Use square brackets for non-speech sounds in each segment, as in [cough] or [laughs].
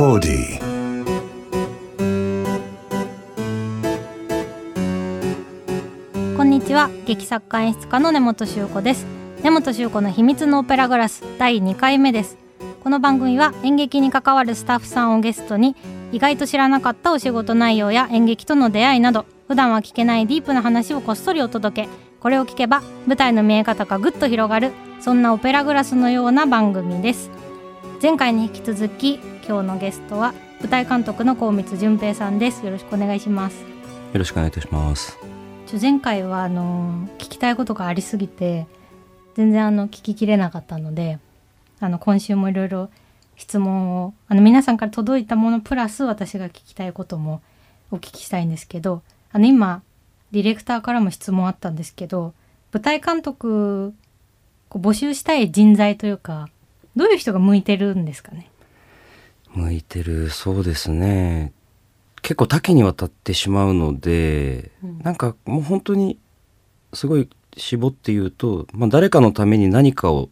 Audi. こんにちは劇作家演出家の根本修子です。根本修子の秘密のオペラグラス第2回目です。この番組は演劇に関わるスタッフさんをゲストに意外と知らなかったお仕事内容や演劇との出会いなど普段は聞けないディープな話をこっそりお届け。これを聞けば舞台の見え方がぐっと広がるそんなオペラグラスのような番組です。前回に引き続き今日のゲストは舞台監督の高光純平さんですよろしくお願いしますよろしくお願いいたします。ちょ前回はあの聞きたいことがありすぎて全然あの聞ききれなかったのであの今週もいろいろ質問をあの皆さんから届いたものプラス私が聞きたいこともお聞きしたいんですけどあの今ディレクターからも質問あったんですけど舞台監督こう募集したい人材というかどういう人が向いてるんですかね？向いてるそうですね。結構多岐にわたってしまうので、うん。なんかもう本当にすごい絞って言うと、まあ、誰かのために何かを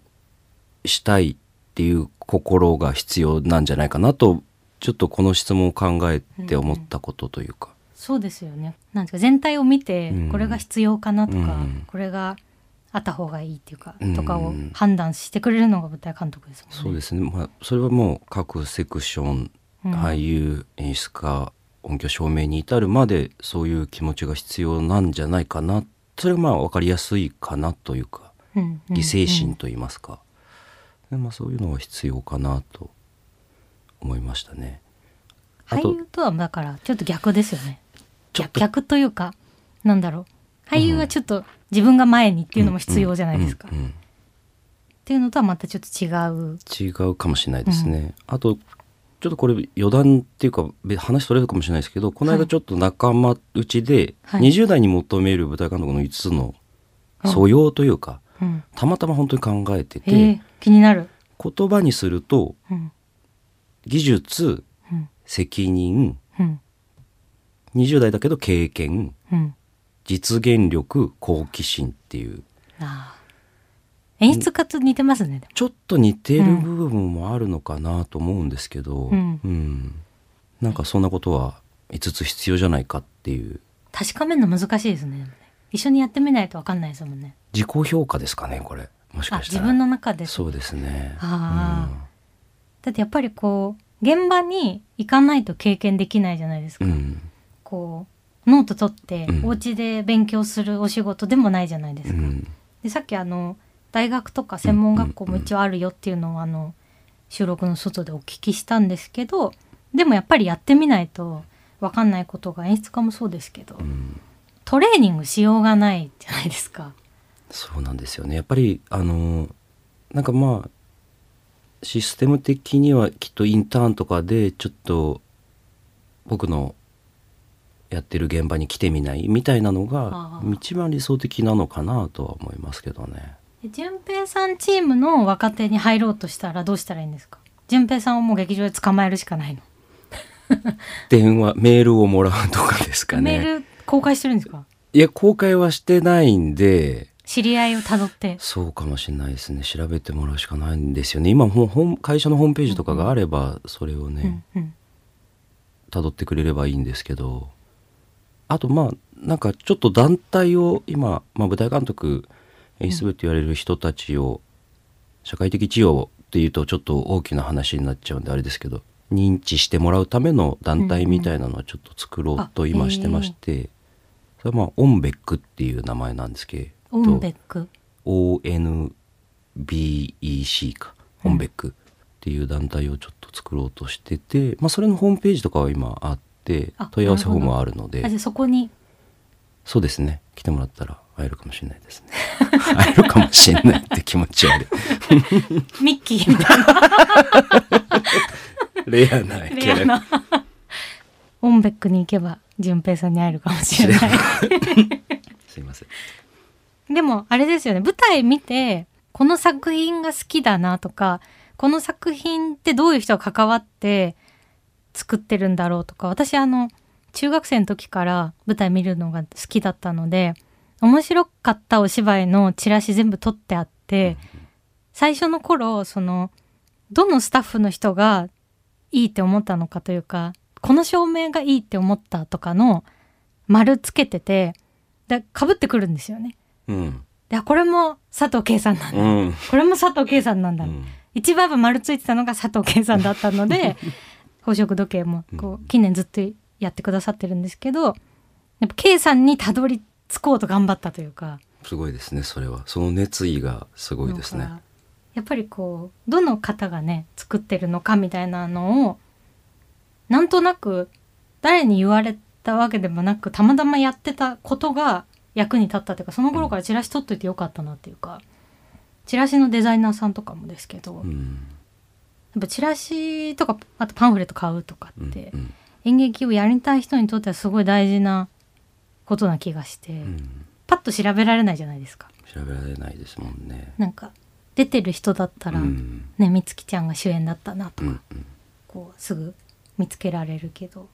したいっていう心が必要なんじゃないかなとちょっとこの質問を考えて思ったことというか、そうですよね。なんですか全体を見てうん。これが必要かなとか、うん。これがあった方がいいっていうか、うん。とかを判断してくれるのが舞台監督ですもんね。そうですね、まあ、それはもう各セクション、うん俳優演出家音響照明に至るまでそういう気持ちが必要なんじゃないかな。それがまあ分かりやすいかなというかうんうん犠牲心といいますか、でまあ、そういうのは必要かなと思いましたね。俳優とはだからちょっと逆ですよね。逆というかなんだろう俳優はちょっと自分が前にっていうのも必要じゃないですか。うんうんうんっていうのとはまたちょっと違う。違うかもしれないですね。あとちょっとこれ余談っていうかべ話それるかもしれないですけどこの間ちょっと仲間内ではい20代に求める舞台監督の5つの素養というか、うん、たまたま本当に考えてて、えー、気になる。言葉にするとうん技術うん責任うん20代だけど経験うん。実現力好奇心っていう。あー演出家と似てますね。ちょっと似てる部分もあるのかなと思うんですけど、うん。うん。なんかそんなことは5つ必要じゃないかっていう。確かめるの難しいですね。一緒にやってみないとわかんないですもんね。自己評価ですかねこれ。もしあかしたら。自分の中で。そうですね。あだってやっぱりこう現場に行かないと経験できないじゃないですか、うん、うん。こうノート取ってうん。お家で勉強するお仕事でもないじゃないですか、うん。でさっきあの大学とか専門学校も一応あるよっていうのをあの収録の外でお聞きしたんですけどでもやっぱりやってみないと分かんないことが演出家もそうですけどうん。トレーニングしようがないじゃないですか。そうなんですよね。やっぱりあのなんかまあシステム的にはきっとインターンとかでちょっと僕のやってる現場に来てみないみたいなのが一番理想的なのかなとは思いますけどね。で順平さんチームの若手に入ろうとしたらどうしたらいいんですか？順平さんをもう劇場で捕まえるしかないの、[laughs] 電話メールをもらうとかですかね。メール公開してるんですか？いや公開はしてないんで。知り合いをたどって。そうかもしれないですね。調べてもらうしかないんですよね。今もう会社のホームページとかがあればそれをうんねうん。辿、ってくれればいいんですけどあとまあなんかちょっと団体を今、まあ、舞台監督演出部って言われる人たちを社会的地位っていうとちょっと大きな話になっちゃうんであれですけど認知してもらうための団体みたいなのはちょっと作ろうと今してまして、それはまあオンベックっていう名前なんですけどオンベック。ONBEC か。オンベックっていう団体をちょっと作ろうとしてて、まあ、それのホームページとかは今あってあ問い合わせフォームはあるので。あじゃあそこに。そうですね。来てもらったら会えるかもしれないですね。[laughs] 会えるかもしれないって気持ち悪い。[laughs] ミッキーみたいな。[laughs] レアなキャラオンベックに行けば順平さんに会えるかもしれない。すいません。でもあれですよね。舞台見てこの作品が好きだなとかこの作品ってどういう人が関わって作ってるんだろうとか私あの中学生の時から舞台見るのが好きだったので面白かったお芝居のチラシ全部撮ってあって最初の頃そのどのスタッフの人がいいって思ったのかというかこの照明がいいって思ったとかの丸つけててでかぶってくるんですよね。うん。であこれも佐藤圭さんなんだ、うん。これも佐藤圭さんなんだ、うん。一番丸ついてたのが佐藤圭さんだったので [laughs] 宝飾時計もこう近年ずっとやってくださってるんですけどやっぱ圭さんにたどり着こうと頑張ったというか。すごいですねそれは。その熱意がすごいですね。やっぱりこうどの方がね作ってるのかみたいなのをなんとなく誰に言われたわけでもなくたまたまやってたことが役に立ったというかその頃からチラシ取っといてよかったなっていうかチラシのデザイナーさんとかもですけど、うんぱチラシとかあとパンフレット買うとかうんって、うん演劇をやりたい人にとってはすごい大事なことな気がして、うん。パッと調べられないじゃないですか。調べられないですもんね。なんか出てる人だったら、うん。ね美月ちゃんが主演だったなとか、うんうん。こうすぐ見つけられるけど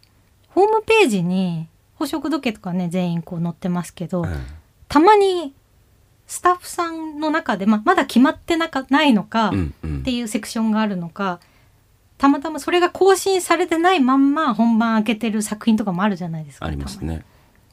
ホームページに宝飾時計とかね全員こう載ってますけど、うんたまにスタッフさんの中で、ままだ決まってなかないのか、うんうん。っていうセクションがあるのかたまたまそれが更新されてないまんま本番開けてる作品とかもあるじゃないですかありますね。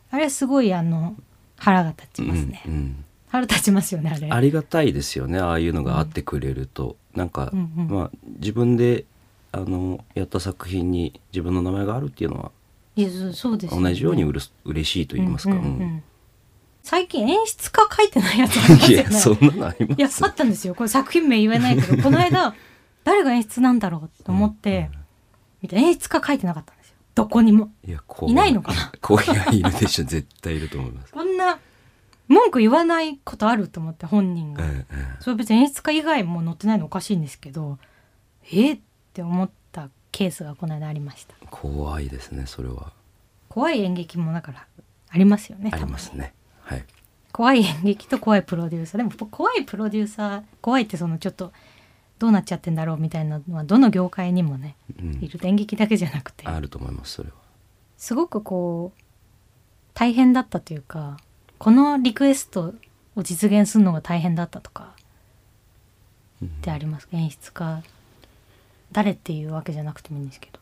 あれすごいあの腹が立ちますね、うんうん。腹立ちますよねあれ。ありがたいですよねああいうのがあってくれると、なんか、うんうん。まあ自分であのやった作品に自分の名前があるっていうのはいやそうそうですよね。同じようにうるす嬉しいと言いますか、うんうんうん。うん最近演出家書いてないやつありますいよね。やそんなのあります？いやあったんですよ。これ作品名言えないけど [laughs] この間誰が演出なんだろうと思って、見たら演出家書いてなかったんですよ。どこにも。いや怖い。ないのかな？[laughs] こういやいるでしょ。絶対いると思います、こんな文句言わないことあると思って本人が、えええそれ別に演出家以外も載ってないのおかしいんですけどえっって思ったケースがこの間ありました。え怖いですねそれは。怖い演劇もだからありますよねありますねはい。怖い演劇と怖いプロデューサー。でも怖いプロデューサー怖いってそのちょっとどうなっちゃってんだろうみたいなのはどの業界にもねうん。いる演劇だけじゃなくて。あると思いますそれは。すごくこう大変だったというかこのリクエストを実現するのが大変だったとかってありますか？演出家。誰っていうわけじゃなくてもいいんですけど。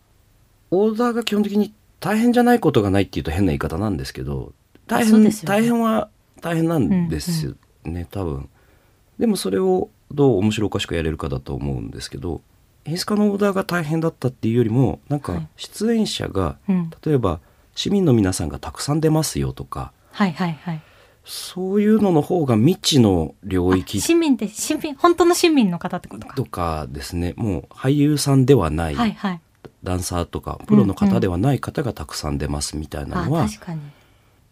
オーダーが基本的に大変じゃないことがないっていうと変な言い方なんですけど大変、ね。大変は大変なんですよね、多分。でもそれをどう面白おかしくやれるかだと思うんですけど演出家のオーダーが大変だったっていうよりもなんかはい。出演者が、うん。例えば市民の皆さんがたくさん出ますよとかはいはいはい。そういうのの方が未知の領域あ市民って市民本当の市民の方ってことか。とかですね。もう俳優さんではない、はいはい。ダンサーとかプロの方ではない方がたくさん出ますみたいなあのは、確かに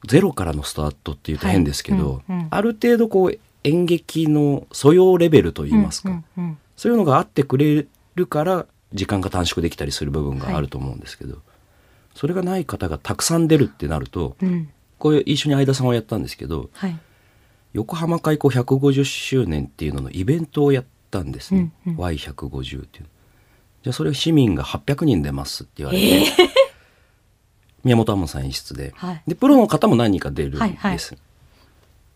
ゼロからのスタートっていうと変ですけど、はいうんうん。ある程度こう演劇の素養レベルといいますか、うんうんうん。そういうのがあってくれるから時間が短縮できたりする部分があると思うんですけど、それがない方がたくさん出るってなるとうん。これ一緒に相田さんをやったんですけどはい。横浜開港150周年っていうののイベントをやったんですね、うんうん。Y150 っていう。じゃあそれ市民が800人出ますって言われて、宮本亞門さん演出で。はい。でプロの方も何人か出るんです、はいはい。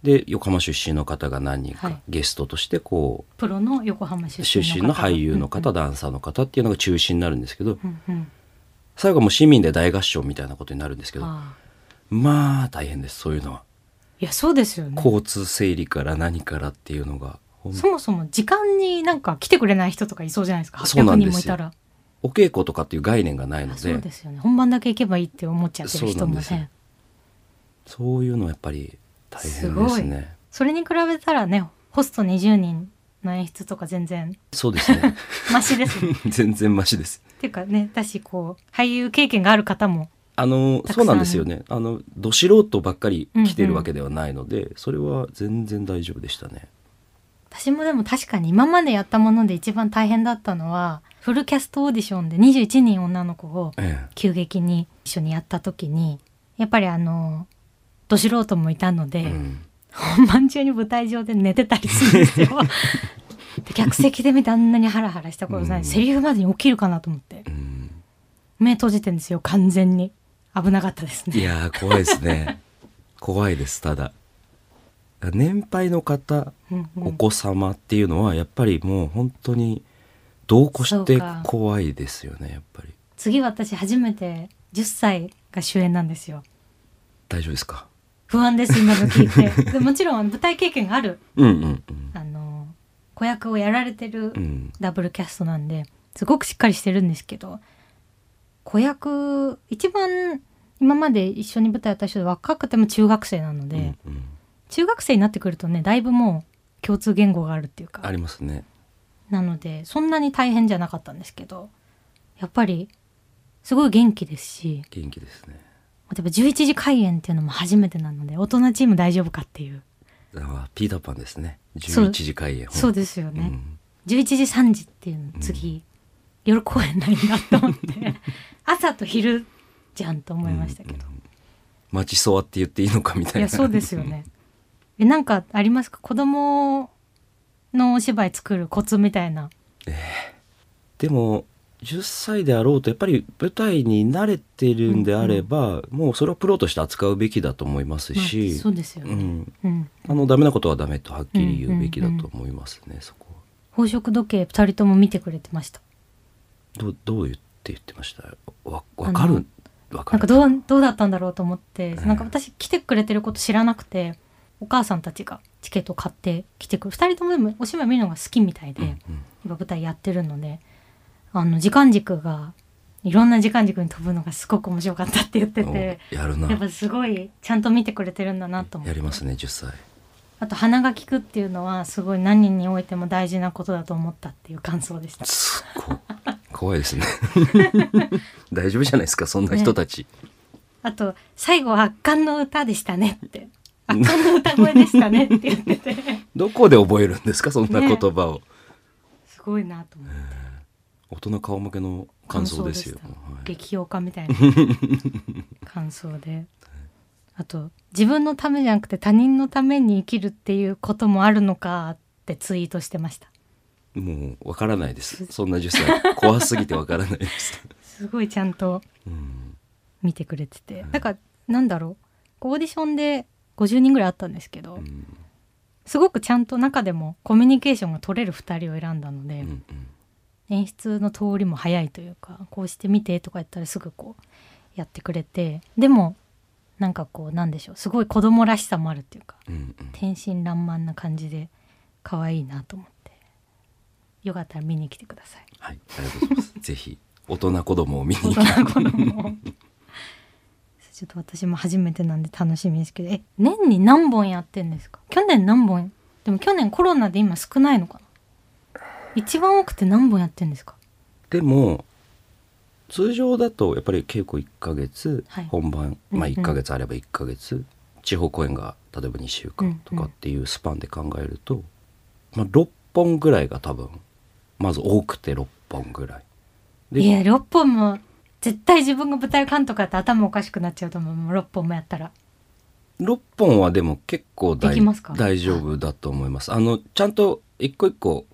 で横浜出身の方が何人か、はい。ゲストとしてこプロの横浜出身の方身の俳優の方、うんダンサーの方っていうのが中心になるんですけど、うんうん。最後はもう市民で大合唱みたいなことになるんですけどまあ大変ですそういうのは、いやそうですよね。交通整理から何からっていうのがそもそも時間になんか来てくれない人とかいそうじゃないですか。そうな800んですよ。人もいたらお稽古とかっていう概念がないのあでそうですよね。本番だけ行けばいいって思っちゃってる人もね。そういうのはやっぱり大変ですね。それに比べたらねホスト20人の演出とか全然そうですね。[laughs] マシですね。[laughs] 全然マシです。っていうかねだしこう俳優経験がある方もあのそうなんですよね。あのど素人ばっかり来てるわけではないので、それは全然大丈夫でしたね。私もでも確かに今までやったもので一番大変だったのはフルキャストオーディションで21人女の子をええ。急激に一緒にやった時にやっぱりあのど素人もいたので、うん。本番中に舞台上で寝てたりするんですよ。[laughs] で客席で見てあんなにハラハラしたことない、うん。セリフまでに起きるかなと思って。うん。目閉じてんですよ完全に。危なかったですいね。やー怖いですね。[laughs] 怖いですただ。年配の方うんうん。お子様っていうのはやっぱりもう本当に度を越して怖いですよねやっぱり。次私初めて10歳が主演なんですよ。大丈夫ですか？不安です今の聞いて。[laughs] でもちろん舞台経験がある。うんうんうん。あの子役をやられてるうん。ダブルキャストなんですごくしっかりしてるんですけど子役一番今まで一緒に舞台やった人で若くても中学生なので、うんうん。中学生になってくるとねだいぶもう共通言語があるっていうか。ありますねなのでそんなに大変じゃなかったんですけどやっぱりすごい元気ですし元気ですね。例えば11時開演っていうのも初めてなので大人チーム大丈夫かっていう。だからピーターパンですね。そう。11時開演。そうですよね、うん。11時3時っていうの次、夜公演ないんだと思って [laughs] 朝と昼じゃんと思いましたけど、待ちそわって言っていいのかみたいな。いやそうですよね。えなんかありますか？子供のお芝居作るコツみたいな。でも10歳であろうとやっぱり舞台に慣れてるんであれば、もうそれをプロとして扱うべきだと思いますまあし、そうですよね、うん、うん、あのダメなことはダメとはっきり言うべきだと思いますね、そこは。宝飾時計2人とも見てくれてました。どうどう言って言ってました？わわかる？わかる。なんかどうどうだったんだろうと思って、ええ。なんか私来てくれてること知らなくてお母さんたちがチケット買って来てくる2人ともでもお芝居見るのが好きみたいで、うんうん。今舞台やってるのであの時間軸がいろんな時間軸に飛ぶのがすごく面白かったって言ってておやるな。やっぱすごいちゃんと見てくれてるんだなと思って。やりますね10歳。あと鼻が利くっていうのはすごい何においても大事なことだと思ったっていう感想でした。すっごい。怖いですね。[laughs] 大丈夫じゃないですかそんな人たち、あと最後は圧巻の歌でしたねって圧巻の歌声でしたねって言っててどこで覚えるんですか？そんな言葉を、すごいなと思って。大人顔負けの感想ですよ。はい。激評価みたいな [laughs] 感想で。あと自分のためじゃなくて他人のために生きるっていうこともあるのかってツイートしてました。もうわからないです。そんな10歳怖すぎてわからないです、すごいちゃんとうん、見てくれてて。なんかなんだろう。オーディションで50人ぐらいあったんですけど、うん。すごくちゃんと中でもコミュニケーションが取れる2人を選んだので、うんうん。演出の通りも早いというかこうしてみてとか言ったらすぐこうやってくれてでもなんかこうなんでしょうすごい子供らしさもあるっていうかうんうん。天真爛漫な感じで可愛いなと思ってよかったら見に来てください。はいありがとうございます。ぜひ大人子供を見に大人子供をちょっと私も初めてなんで楽しみですけど。え年に何本やってんですか？去年何本？でも去年コロナで今少ないのかな？一番多くて何本やってんですか？でも通常だとやっぱり稽古1ヶ月、はい。本番、まあ、うんうん1ヶ月あれば1ヶ月、地方公演が例えば2週間とかっていうスパンで考えると、まあ、6本ぐらいが多分まず多くて6本ぐらい。でいや6本も絶対自分が舞台監督だって頭おかしくなっちゃうと思うもう6本もやったら。6本はでも結構大できますか？大丈夫だと思います。あのちゃんと一個一個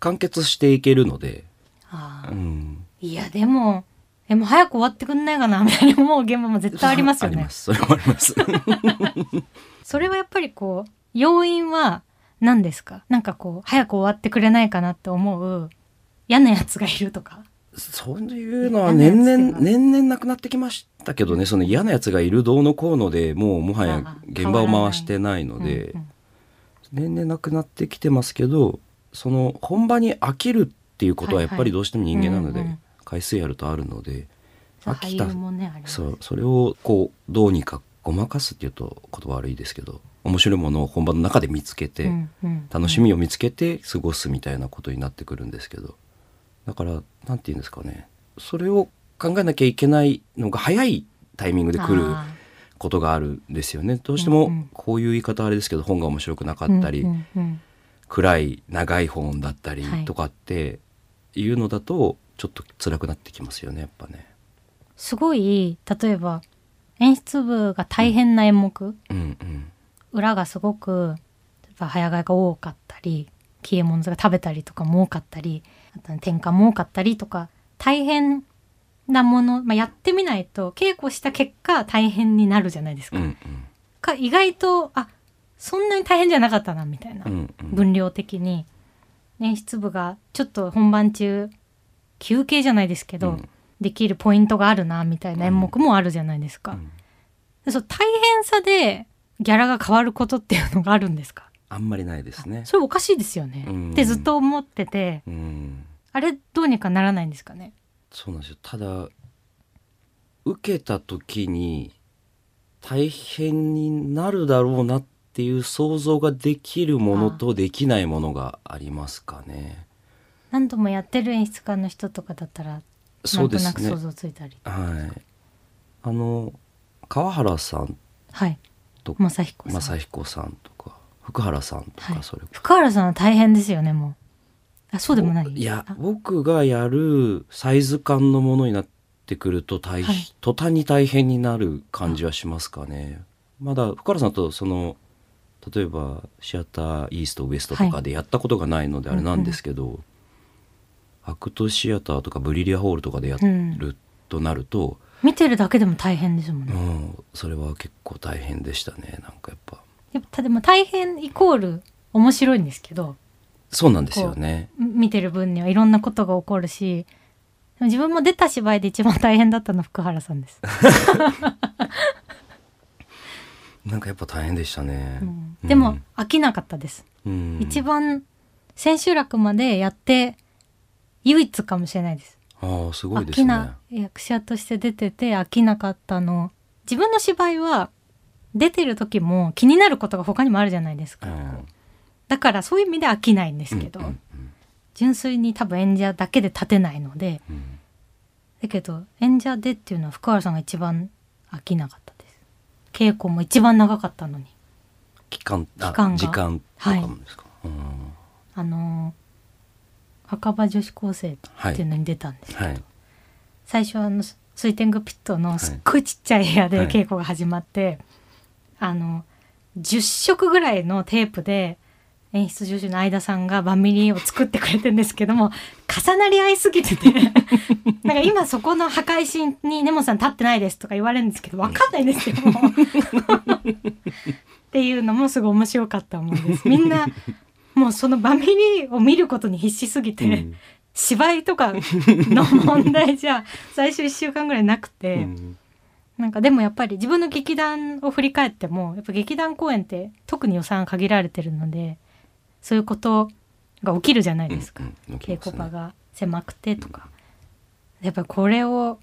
完結していけるので、あーうん、いやでもえもう早く終わってくんないかなみたいに思う現場も絶対ありますよね。[laughs] あります。それもあります。[laughs] [laughs] それはやっぱりこう要因は何ですか？なんかこう早く終わってくれないかなって思う嫌なやつがいるとかそういうのは年々年々なくなってきましたけどね。その嫌なやつがいるどうのこうのでもうもはや現場を回してないのでうんうん年々なくなってきてますけどその本場に飽きるっていうことはやっぱりどうしても人間なのでうんうん回数やるとあるので飽きた。ねそうそれをこうどうにかごまかすっていうと言葉悪いですけど面白いものを本番の中で見つけて、うんうん。楽しみを見つけて過ごすみたいなことになってくるんですけどだからなんて言うんですかね。それを考えなきゃいけないのが早いタイミングで来るあことがあるんですよね。どうしてもこういう言い方あれですけど本が面白くなかーったり、暗い長い本だったりはい。とかっていうのだとちょっと辛くなってきますよねやっぱね。すごい例えば演出部が大変な演目、うんうん。裏がすごく早替えが多かったり消え物が食べたりとかも多かったりあと転換も多かったりとか大変なもの、まあ、やってみないと稽古した結果大変になるじゃないですか。うんか意外とあそんなに大変じゃなかったなみたいな、うんうん。うん分量的に。演出部がちょっと本番中休憩じゃないですけど、うん。できるポイントがあるなみたいな演目もあるじゃないですか、うん。でそう大変さでギャラが変わることっていうのがあるんですか？あんまりないですね。それおかしいですよね、うん。ってずっと思ってて。うん。あれどうにかならないんですかね。そうなんですよ。ただ受けた時に大変になるだろうなっていう想像ができるものとできないものがありますかね。何度もやってる演出家の人とかだったらなんとなく想像ついたり。はい。あの川原さんはい。と正彦さん。さんとか福原さんとはい。かそれ。こそ福原さんは大変ですよねもう。あそうでもない？いやあ。僕がやるサイズ感のものになってくると大、はい。途端に大変になる感じはしますかね。まだ福原さんとその例えばシアターイーストウエストとかでやったことがないのであれなんですけど、アクトシアターとかブリリアホールとかでやるとなると、見てるだけでも大変ですもんね、うん。それは結構大変でしたね。なんかやっぱやっぱでも大変イコール面白いんですけどそうなんですよね。見てる分にはいろんなことが起こるし自分も出た芝居で一番大変だったのは福原さんです、[laughs] なんかやっぱ大変でしたね、うん。でも飽きなかったです、うん、一番千秋楽までやって唯一かもしれないです。ああすごいですね。飽きな役者として出てて飽きなかったの。自分の芝居は出てる時も気になることが他にもあるじゃないですか、うん。だからそういう意味で飽きないんですけど、うんうん純粋に多分演者だけで立てないのでうん。だけど演者でっていうのは福原さんが一番飽きなかったです。稽古も一番長かったのに。期間あ期間が。時間とかもですか、うん。あのー墓場女子高生っていうのに出たんです、はい。最初はあのススイテングピットのすっごいちっちゃい部屋ではい。稽古が始まって、あの10色ぐらいのテープで演出助手の相田さんがバミリを作ってくれてるんですけども [laughs] 重なり合いすぎてて [laughs] なんか今そこの墓石に根本さん立ってないですとか言われるんですけど分かんないんですよ。[laughs] っていうのもすごい面白かった思いです。みんなもうそのバミリを見ることに必死すぎて、うん芝居とかの問題じゃ最初1週間ぐらいなくて、うんなんかでもやっぱり自分の劇団を振り返ってもやっぱ劇団公演って特に予算が限られてるのでそういうことが起きるじゃないですか、うんうんすね。古場が狭くてとか、やっぱりこれを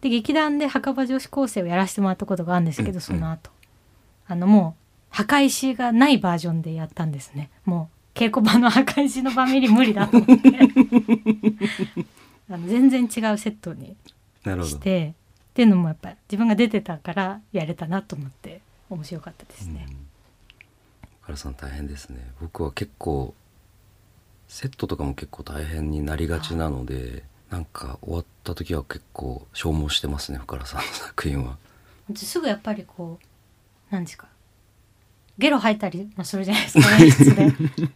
で劇団で墓場女子高生をやらせてもらったことがあるんですけど、うんその後。あのもう墓石がないバージョンでやったんですね。もう稽古場の墓石のバミリ無理だと思って。[laughs] あの全然違うセットになるほど。してっていうのもやっぱり自分が出てたからやれたなと思って面白かったですね。原さん大変ですね。僕は結構セットとかも結構大変になりがちなのでなんか終わった時は結構消耗してますね深原さんの作品は。すぐやっぱりこう何ですかゲロ吐いたりもするじゃないですか演出で。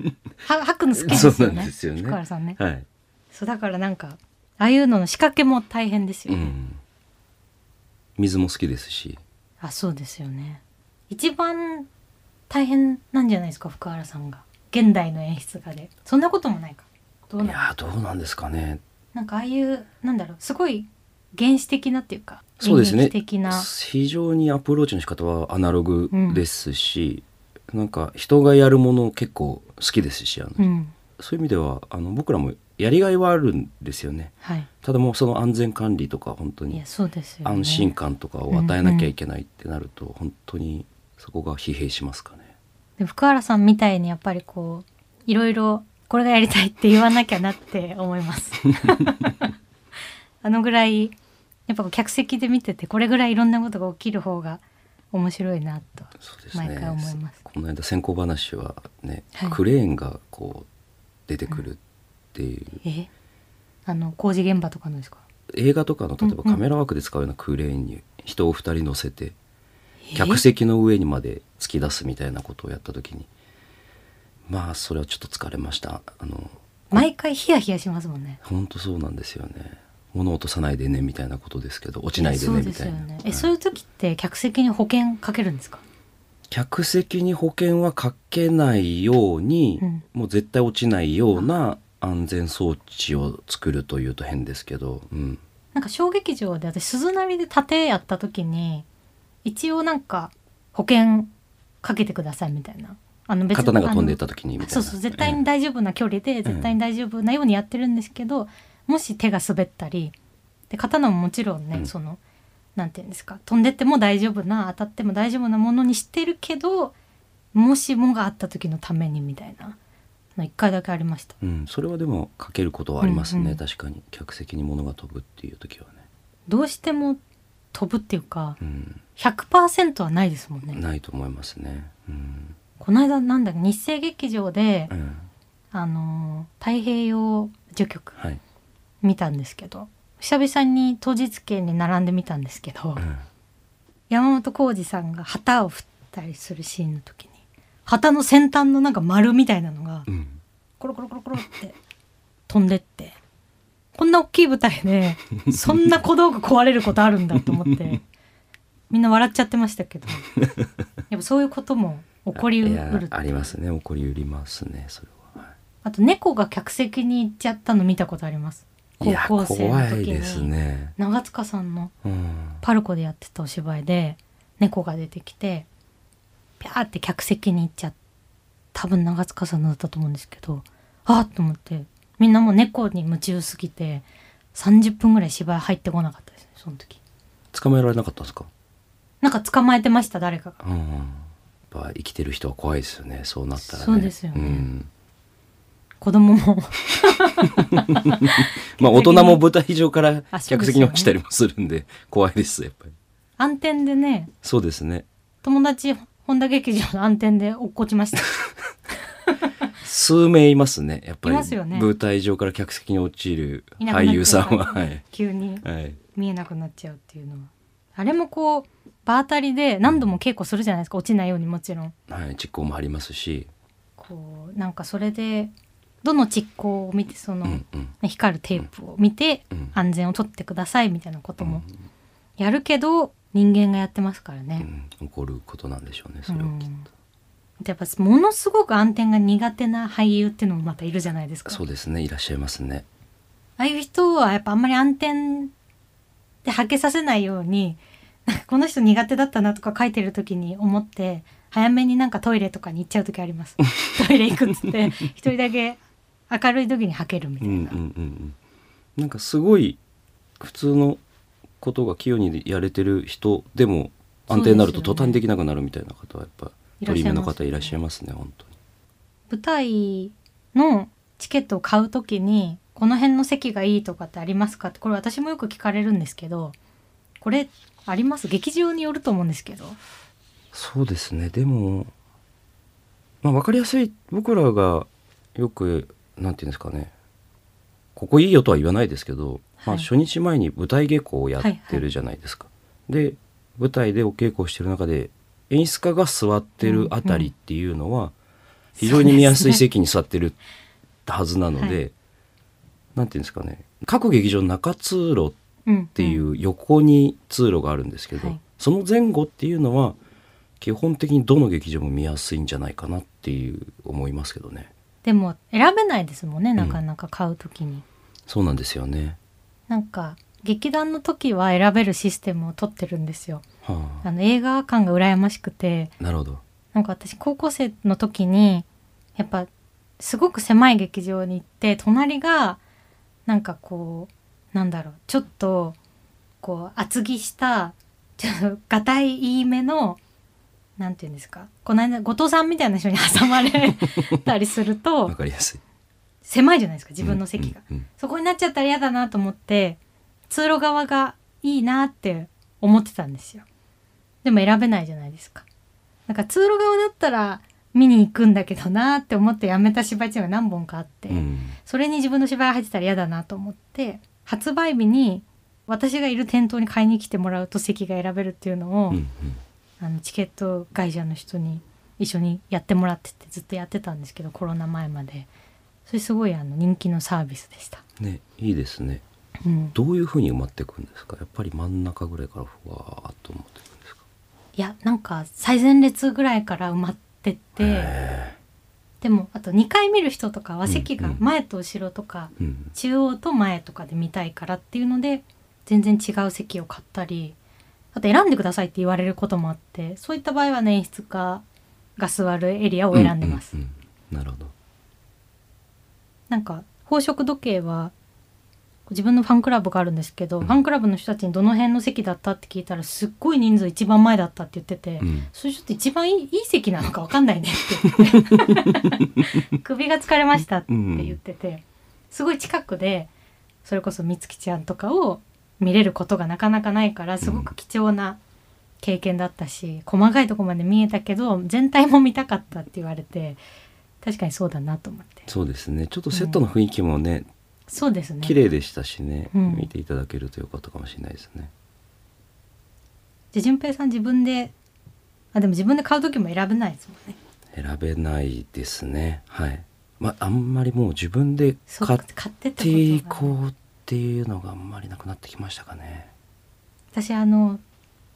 [laughs] は吐くの好きですそうなよねんですよね。福原さんね。はい、そうだからなんかああいうのの仕掛けも大変ですよね、うん、水も好きですし。あそうですよね。一番大変なんじゃないですか福原さんが。現代の演出家で。そんなこともないか。どういなのやーどうなんですかね。なんかああいうなんだろう。すごい原始的なっていうかそうですね。演劇的な。非常にアプローチの仕方はアナログですし、なんか人がやるもの結構好きですしあの、うんそういう意味ではあの僕らもやりがいはあるんですよね。はい。ただもうその安全管理とか本当に安心感とかを与えなきゃいけないってなると、本当にそこが疲弊しますかね。で福原さんみたいにやっぱりこういろいろこれがやりたいって言わなきゃなって思います。[laughs] あのぐらいやっぱ客席で見ててこれぐらいいろんなことが起きる方が面白いなと毎回思います。この間先行話はね、はい。クレーンがこう出てくるっていう、え？あの工事現場とかのですか？映画とかの例えばうんうん。カメラワークで使うようなクレーンに人を2人乗せてえ？客席の上にまで突き出すみたいなことをやった時にまあそれはちょっと疲れました。あの毎回ヒヤヒヤしますもんね。本当そうなんですよね。物落とさないでねみたいなことですけど落ちないでねみたいな、よね。え、はいそういう時って客席に保険かけるんですか？客席に保険はかけないように、うん。もう絶対落ちないような安全装置を作るというと変ですけど、うん、なんか小劇場で私鈴なりで盾やった時に一応なんか保険かけてくださいみたいな。あの刀が飛んでいあった時にみたいな。のそうそう絶対にえ大丈夫な距離で絶対に大丈夫なようにやってるんですけど、もし手が滑ったりで刀ももちろんね、うん。そのなんていうんですか飛んでっても大丈夫な当たっても大丈夫なものにしてるけどもしもがあった時のためにみたいなの一回だけありました。えうん、それはでもかけることはありますね、うんうん。確かに。客席に物が飛ぶっていう時はね、どうしても飛ぶっていうかうん、100%はないですもんね。ないと思いますね、うん。この間なんだ日生劇場で、うん、あのー太平洋序曲はい、見たんですけど久々に当日券に並んでみたんですけど、うん山本浩二さんが旗を振ったりするシーンの時に旗の先端のなんか丸みたいなのがうん、コロコロコロコロって飛んでってこんな大きい舞台でそんな小道具壊れることあるんだと思ってみんな笑っちゃってましたけどやっぱそういうことも起こりうるありますね。起こりうりますねそれは、はい。あと猫が客席に行っちゃったの見たことあります高校生の怖時にね、長塚さんのうん、パルコでやってたお芝居で猫が出てきてピャーって客席に行っちゃっ多分長塚さんのだったと思うんですけどあっと思ってみんなもう猫に夢中すぎて30分ぐらい芝居入ってこなかったですねその時。捕まえられなかったんですか、なんか捕まえてました誰かが。うん、やっぱ生きてる人は怖いですよねそうなったらね。そうですよね。ん子供も。[laughs] まあ大人も舞台上から客席に落ちたりもするんで怖いですやっぱり。暗転でね。そうですね。友達本田劇場の暗転で落っこちました。数名いますねやっぱり。いますよね。舞台上から客席に落ちる俳優さんは。[laughs] 急にはい、見えなくなっちゃうっていうのは。あれもこう場当たりで何度も稽古するじゃないですか。落ちないようにもちろん。はい、実行もありますし、こうなんかそれでどの実行を見てその、光るテープを見てうん。安全をとってくださいみたいなこともやるけど人間がやってますからうね。ん、起こることなんでしょうねそれはきっうんやっぱものすごく暗転が苦手な俳優っていうのもまたいるじゃないですか。とそうですねいらっしゃいますね。ああいう人はやっぱあんまり暗転ではけさせないようにこの人苦手だったなとか書いてる時に思って早めになんかトイレとかに行っちゃう時あります。[laughs] トイレ行くっつって一人だけ明るい時にはけるみたいな。うんうんうん。うんなんかすごい普通のことが器用にやれてる人でも安定になると途端にできなくなるみたいな方はやっぱ取り目の方いらっしゃいますね。本当に舞台のチケットを買うときにこの辺の席がいいとかってありますかってこれ私もよく聞かれるんですけどこれあります？劇場によると思うんですけど。そうですね。でもまあ分かりやすい僕らがよくなんていうんですかね。ここいいよとは言わないですけど、まあ、はい初日前に舞台稽古をやってるじゃないですか。で舞台でお稽古をしてる中で演出家が座ってるあたりっていうのは非常に見やすい席に座ってるはずなので、はなんていうんですかね。各劇場の中通路うんっていう横に通路があるんですけど、はい。その前後っていうのは基本的にどの劇場も見やすいんじゃないかなっていう思いますけどねでも選べないですもんねなかなか買うときに、そうなんですよね。なんか劇団の時は選べるシステムを取ってるんですよ。はあ。あの映画館が羨ましくて。なるほど。なんか私高校生の時にやっぱすごく狭い劇場に行って隣がなんかこうなんだろうちょっとこう厚着したちょっとがたいいいめのなんていうんですか？この間後藤さんみたいな人に挟まれたりすると [laughs] わかりやすい。狭いじゃないですか自分の席が、うんうんそこになっちゃったら嫌だなと思って通路側がいいなって思ってたんですよ。でも選べないじゃないですか。なんか通路側だったら見に行くんだけどなって思ってやめた芝居っていうのが何本かあって、うん。うんそれに自分の芝居入ってたら嫌だなと思って発売日に私がいる店頭に買いに来てもらうと席が選べるっていうのを、うんうんあのチケット会社の人に一緒にやってもらっててずっとやってたんですけどコロナ前まで。それすごいあの人気のサービスでした。ねいいですね。うん、どういうふうに埋まっていくんですか？やっぱり真ん中ぐらいからふわーっと埋まっていくんですか？いやなんか最前列ぐらいから埋まってってへでもあと2回見る人とかは席がうんうん。前と後ろとか、うん。中央と前とかで見たいからっていうので全然違う席を買ったりあと選んでくださいって言われることもあってそういった場合はね演出家が座るエリアを選んでます、うんうんうん。なるほど。なんか宝飾時計は自分のファンクラブがあるんですけど、うん。ファンクラブの人たちにどの辺の席だったって聞いたらすっごい人数一番前だったって言ってて、うん。それちょっと一番いいいい席なのか分かんないねって言って。[laughs] 首が疲れましたって言ってて、すごい近くでそれこそ美月ちゃんとかを見れることがなかなかないからすごく貴重な経験だったし、細かいとこまで見えたけど全体も見たかったって言われて確かにそうだなと思って。そうですね。ちょっとセットの雰囲気もね、そうですね。綺麗でしたしね、うん。見ていただけるとよかったかもしれないですね。じゃあ順平さん自分であでも自分で買う時も選べないですもんね。選べないですね。はい。まああんまりもう自分で買っ買っていこうっていうのがあんまりなくなってきましたかね。私あの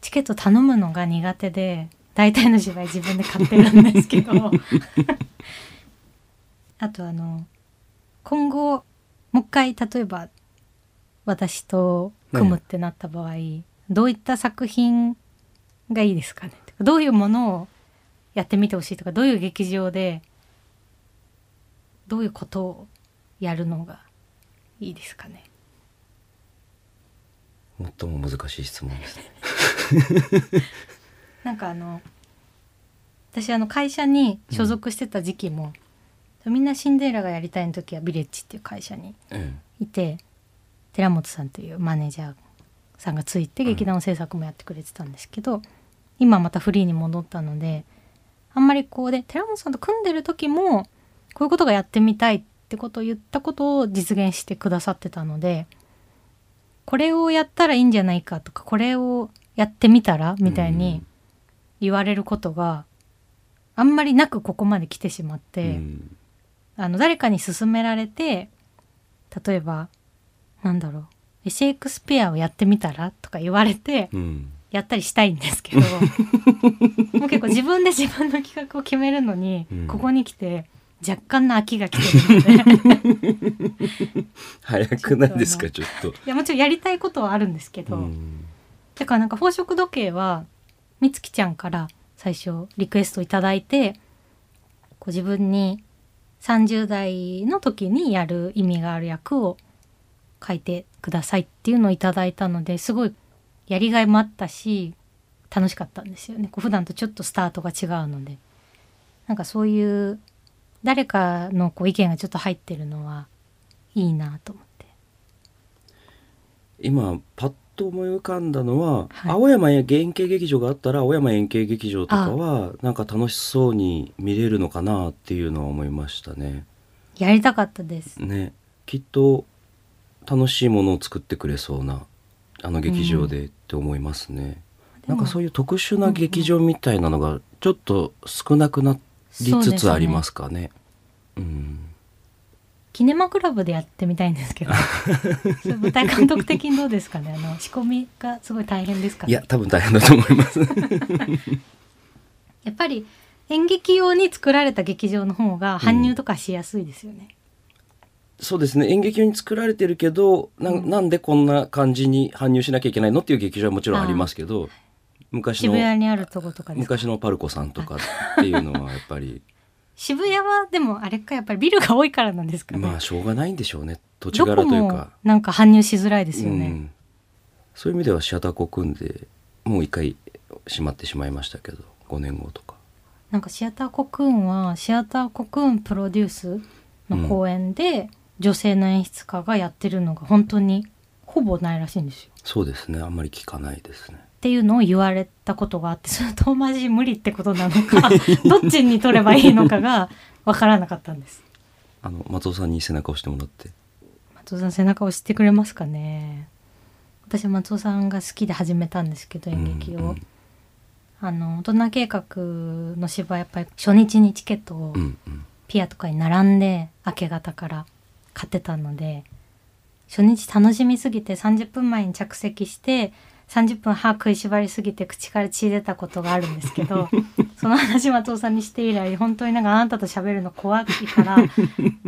チケット頼むのが苦手で大体の芝居自分で買ってるんですけど。[laughs] あとあの今後もう一回例えば私と組むってなった場合、どういった作品がいいですかね。どういうものをやってみてほしいとかどういう劇場でどういうことをやるのがいいですかね最も難しい質問ですね。[laughs] なんかあの私あの会社に所属してた時期も、みんなシンデレラがやりたいの時はビレッジっていう会社にうんいて寺本さんというマネージャーさんがついて劇団制作もやってくれてたんですけど、今またフリーに戻ったのであんまりこうで寺本さんと組んでる時もこういうことがやってみたいってことを言ったことを実現してくださってたのでこれをやったらいいんじゃないかとかこれをやってみたらみたいに言われることがあんまりなくここまで来てしまって。うん。あの誰かに勧められて例えばなんだろうえシェイクスピアをやってみたらとか言われてうん。やったりしたいんですけど [laughs] もう結構自分で自分の企画を決めるのに、うん。ここに来て若干の飽きが来てるので。[laughs] 早くないですかちょっといやもちろんやりたいことはあるんですけど、うん。だからなんか宝飾時計は美月ちゃんから最初リクエストいただいてこう自分に30代の時にやる意味がある役を書いてくださいっていうのをいただいたのですごいやりがいもあったし楽しかったんですよね。こう普段とちょっとスタートが違うので。なんかそういう誰かのこう意見がちょっと入ってるのはいいなと思って。今パッと思い浮かんだのは、はい。青山円形劇場があったら青山円形劇場とかはなんか楽しそうに見れるのかなっていうのは思いましたね。やりたかったです。ね。きっと楽しいものを作ってくれそうなあの劇場でって思いますね。でも。なんかそういう特殊な劇場みたいなのがちょっと少なくなりつつありますかね。うん。キネマクラブでやってみたいんですけど。[laughs] 舞台監督的にどうですかね？あの仕込みがすごい大変ですかね？いや多分大変だと思います。[laughs] やっぱり演劇用に作られた劇場の方が搬入とかしやすいですよね、そうですね。演劇用に作られてるけどなうん。なんでこんな感じに搬入しなきゃいけないのっていう劇場はもちろんありますけど昔渋の谷にあるとことか昔のパルコさんとかっていうのはやっぱり [laughs] 渋谷はでもあれかやっぱりビルが多いからなんですかね、まあしょうがないんでしょうね土地柄というか。なんか搬入しづらいですよね、うんそういう意味ではシアターコ組んでもう一回閉まってしまいましたけど5年後とか。なんかシアターコクーンはシアターコクーンプロデュースの公演で女性の演出家がやってるのが本当にほぼないらしいんですよ。そうですねあんまり聞かないですね。っていうのを言われたことがあってそれとマジ無理ってことなのか [laughs] どっちに取ればいいのかが [laughs] 分からなかったんです。あの松尾さんに背中を押してもらって。松尾さん背中を押してくれますかね。私は松尾さんが好きで始めたんですけど演劇を、うんうんあの大人計画の芝居やっぱり初日にチケットをピアとかに並んで明け方から買ってたので初日楽しみすぎて30分前に着席して30分歯食いしばりすぎて口から血出たことがあるんですけど [laughs] その話松尾さんにして以来本当になんかあなたと喋るの怖いから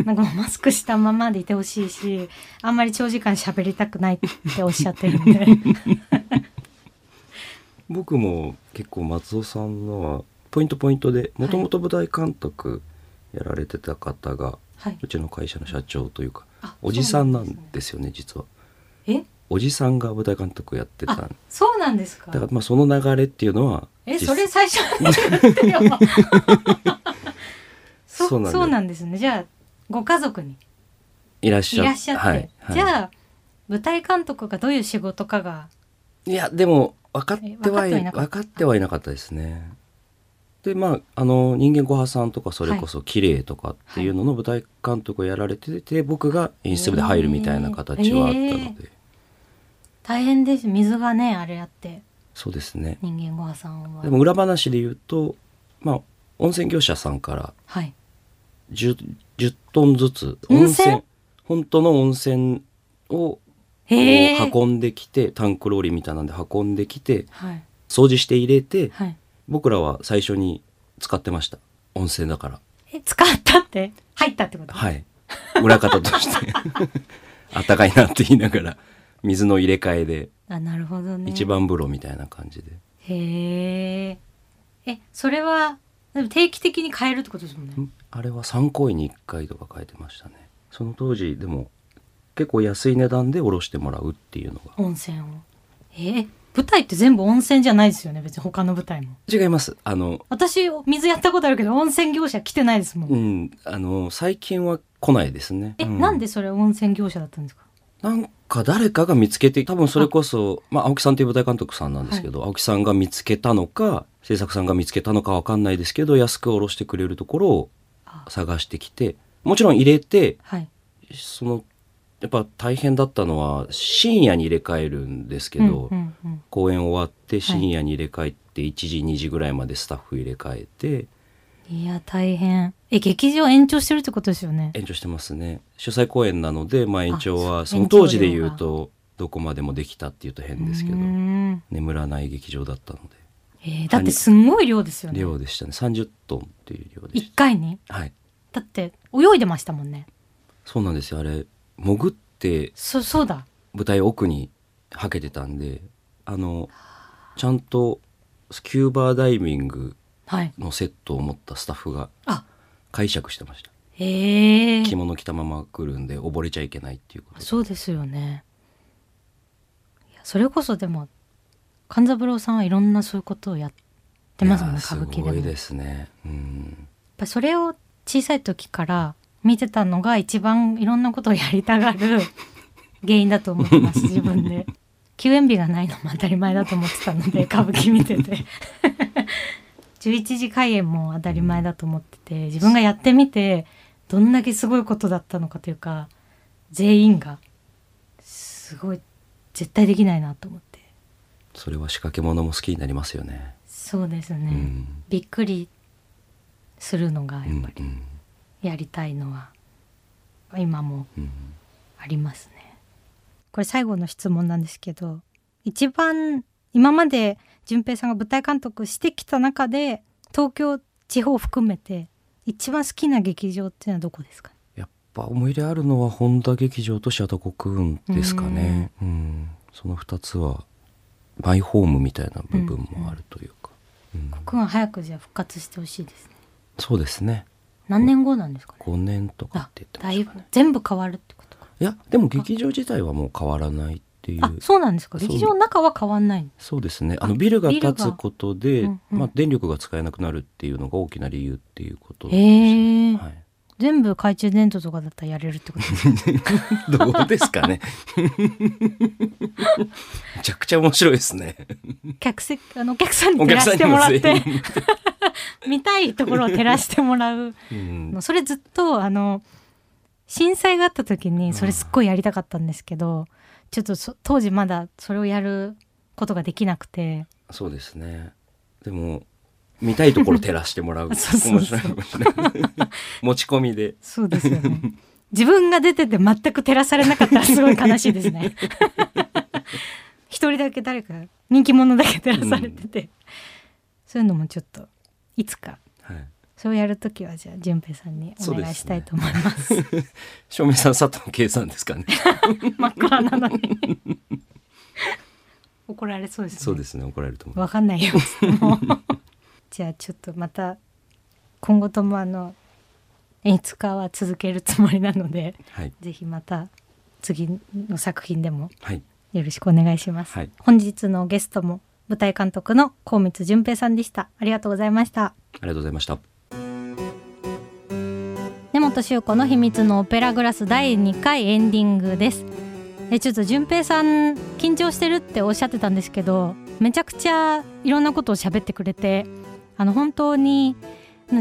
なんかマスクしたままでいてほしいしあんまり長時間喋りたくないっておっしゃってるんで。[laughs] 僕も結構松尾さんのはポイントポイントでもともと舞台監督やられてた方が、はい。うちの会社の社長というかあおじさんなんですよね実は。え？おじさんが舞台監督やってた。あそうなんですか。だからまあその流れっていうのは実えそれ最初 [laughs] そそうなんですそうなんですね。じゃあご家族に。いいらっしゃらっしゃって、はいはい、じゃあ舞台監督がどういう仕事かが。いやでも分かってはいえ分かってはいなかった。ですね。でまああの人間ご破産とかそれこそ綺麗とかっていうのの舞台監督をやられてて、僕が演出部で入るみたいな形はあったので、へー大変です。水がねあれやって。そうですね。人間ご破産は。でも裏話で言うとまあ温泉業者さんからはい。10, 10トンずつ温泉？本当の温泉を運んできてタンクローリーみたいなんで運んできてはい。掃除して入れてはい。僕らは最初に使ってました。温泉だから。え使ったって？入ったってこと？はい。裏方として。[laughs] あったかいなって言いながら水の入れ替えで。あなるほどね。一番風呂みたいな感じで、へええそれはでも定期的に変えるってことですもんね。んあれは3公演に1回とか書いてましたね。その当時でも結構安い値段で下ろしてもらうっていうのが。温泉を。えー舞台って全部温泉じゃないですよね別に他の舞台も。違います。あの私水やったことあるけど温泉業者来てないですもん、うんあの最近は来ないですね。え、うなんでそれ温泉業者だったんですか？なんか誰かが見つけて多分それこそまあ青木さんという舞台監督さんなんですけど、青木さんが見つけたのか制作さんが見つけたのかわかんないですけど安く下ろしてくれるところをあ。探してきてもちろん入れてはい。そのやっぱ大変だったのは深夜に入れ替えるんですけど、うんうんうん。公演終わって深夜に入れ替えて1時2時ぐらいまでスタッフ入れ替えていや大変。え劇場延長してるってことですよね？延長してますね。主催公演なので、まあ、延長はあその当時で言うとどこまでもできたっていうと変ですけど眠らない劇場だったので。えーだってすんごい量ですよね。量でしたね。30トンっていう量でし一回に？たはい。だって泳いでましたもんね。そうなんですよ。あれ潜ってそそうだ。舞台奥にはけてたんであのちゃんとスキューバーダイビングはいのセットを持ったスタッフがあ。解釈してました。へえ。着物着たまま来るんで溺れちゃいけないっていうことで。そうですよね。いやそれこそでも勘三郎さんはいろんなそういうことをやってますもんね歌舞伎でも。やっすごいですね。うん。ぱそれを小さい時から見てたのが一番いろんなことをやりたがる [laughs] 原因だと思ってます自分で。休園日がないのも当たり前だと思ってたので歌舞伎見てて11時開演も当たり前だと思ってて自分がやってみてどんだけすごいことだったのかというか全員がすごい絶対できないなと思って。それは仕掛け物も好きになりますよね。そうですね、うん。びっくりするのがやっうんぱりやりたいのは今もうん。ありますね。これ最後の質問なんですけど一番今まで淳平さんが舞台監督してきた中で東京地方含めて一番好きな劇場っていうのはどこですか？やっぱ思い入れあるのは本田劇場とシャトコクーンですかね。うん。その2つはマイホームみたいな部分もあるというか、うん。国は早くじゃあ復活してほしいですね。そうですね。何年後なんですかね？5年とかあって言ってだいぶましたかね。全部変わるってことか。いやでも劇場自体はもう変わらないっていう。あそうなんですか。劇場の中は変わんないの？そうですね。ああのビルが。建つことで、うんうん。まあ、電力が使えなくなるっていうのが大きな理由っていうことでへえ、はい、全部懐中電灯とかだったらやれるってことですか？[laughs] どうですかね。めちゃくちゃ面白いですね。客席あのお客さんにお照らしてももらって。見たいところを照らしてもらう。うん。のそれずっとあの震災があった時にそれすっごいやりたかったんですけどちょっとそ当時まだそれをやることができなくて。そうですね。でも見たいところ照らしてもらう。[laughs] 面白いかもしれない持ち込みで。そうですよね。自分が出てて全く照らされなかったらすごい悲しいですね。[laughs] 一人だけ誰か人気者だけ照らされてて、そういうのもちょっといつか。はいそうやるときはじゃあ順平さんにお願いしたいと思います。[laughs] 照明さん佐藤圭さんですかね。真っ暗なのに。怒られそうですね。そうですね怒られると思うわかんないよ。じゃあちょっとまた今後ともあの演出家は続けるつもりなのではい。ぜひまた次の作品でもはい。よろしくお願いします、はい。本日のゲストも舞台監督の高光純平さんでした。ありがとうございました。ありがとうございました。根本修子の秘密のオペラグラス第2回エンディングです。えちょっと順平さん緊張してるっておっしゃってたんですけどめちゃくちゃいろんなことを喋ってくれてあの本当に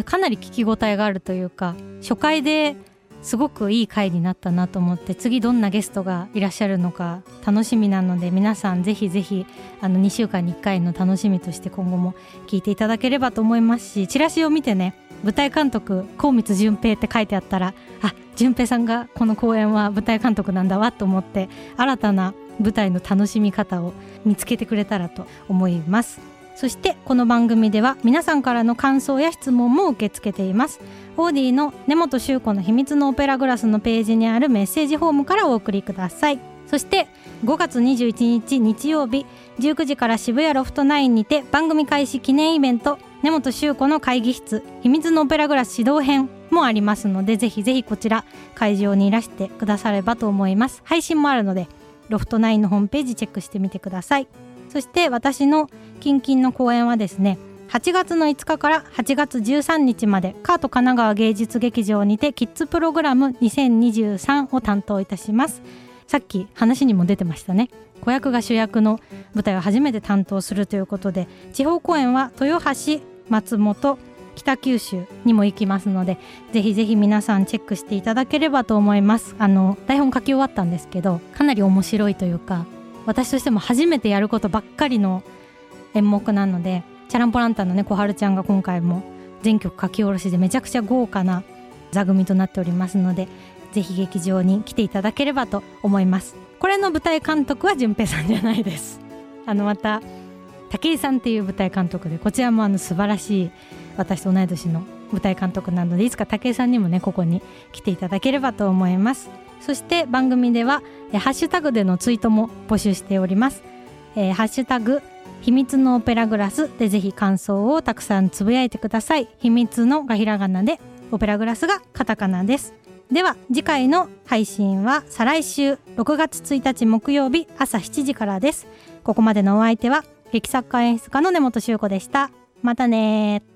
かなり聞き応えがあるというか初回ですごくいい回になったなと思って次どんなゲストがいらっしゃるのか楽しみなので皆さんぜひぜひあの2週間に1回の楽しみとして今後も聞いていただければと思いますしチラシを見てね舞台監督高光純平って書いてあったらあ純平さんがこの公演は舞台監督なんだわと思って新たな舞台の楽しみ方を見つけてくれたらと思います。そしてこの番組では皆さんからの感想や質問も受け付けています。オーディの根本修子の秘密のオペラグラスのページにあるメッセージフォームからお送りください。そして5月21日日曜日19時から渋谷ロフト9にて番組開始記念イベント根本修子の会議室秘密のオペラグラス指導編もありますのでぜひぜひこちら会場にいらしてくださればと思います。配信もあるのでロフト9のホームページチェックしてみてください。そして私の近々の公演はですね8月の5日から8月13日までカート神奈川芸術劇場にてキッズプログラム2023を担当いたします。さっき話にも出てましたね。子役が主役の舞台を初めて担当するということで地方公演は豊橋松本北九州にも行きますのでぜひぜひ皆さんチェックしていただければと思います。あの台本書き終わったんですけどかなり面白いというか私としても初めてやることばっかりの演目なのでチャランポランタンのね小春ちゃんが今回も全曲書き下ろしでめちゃくちゃ豪華な座組となっておりますのでぜひ劇場に来ていただければと思います。これの舞台監督は淳平さんじゃないです。[laughs] あのまた武井さんっていう舞台監督でこちらもあの素晴らしい私と同い年の舞台監督なのでいつか武井さんにもねここに来ていただければと思います。そして番組ではえハッシュタグでのツイートも募集しております、えーハッシュタグ秘密のオペラグラスでぜひ感想をたくさんつぶやいてください。秘密のがひらがなでオペラグラスがカタカナです。では次回の配信は再来週6月1日木曜日朝7時からです。ここまでのお相手は劇作家演出家の根本修子でした。またねー。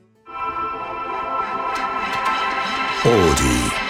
Audi.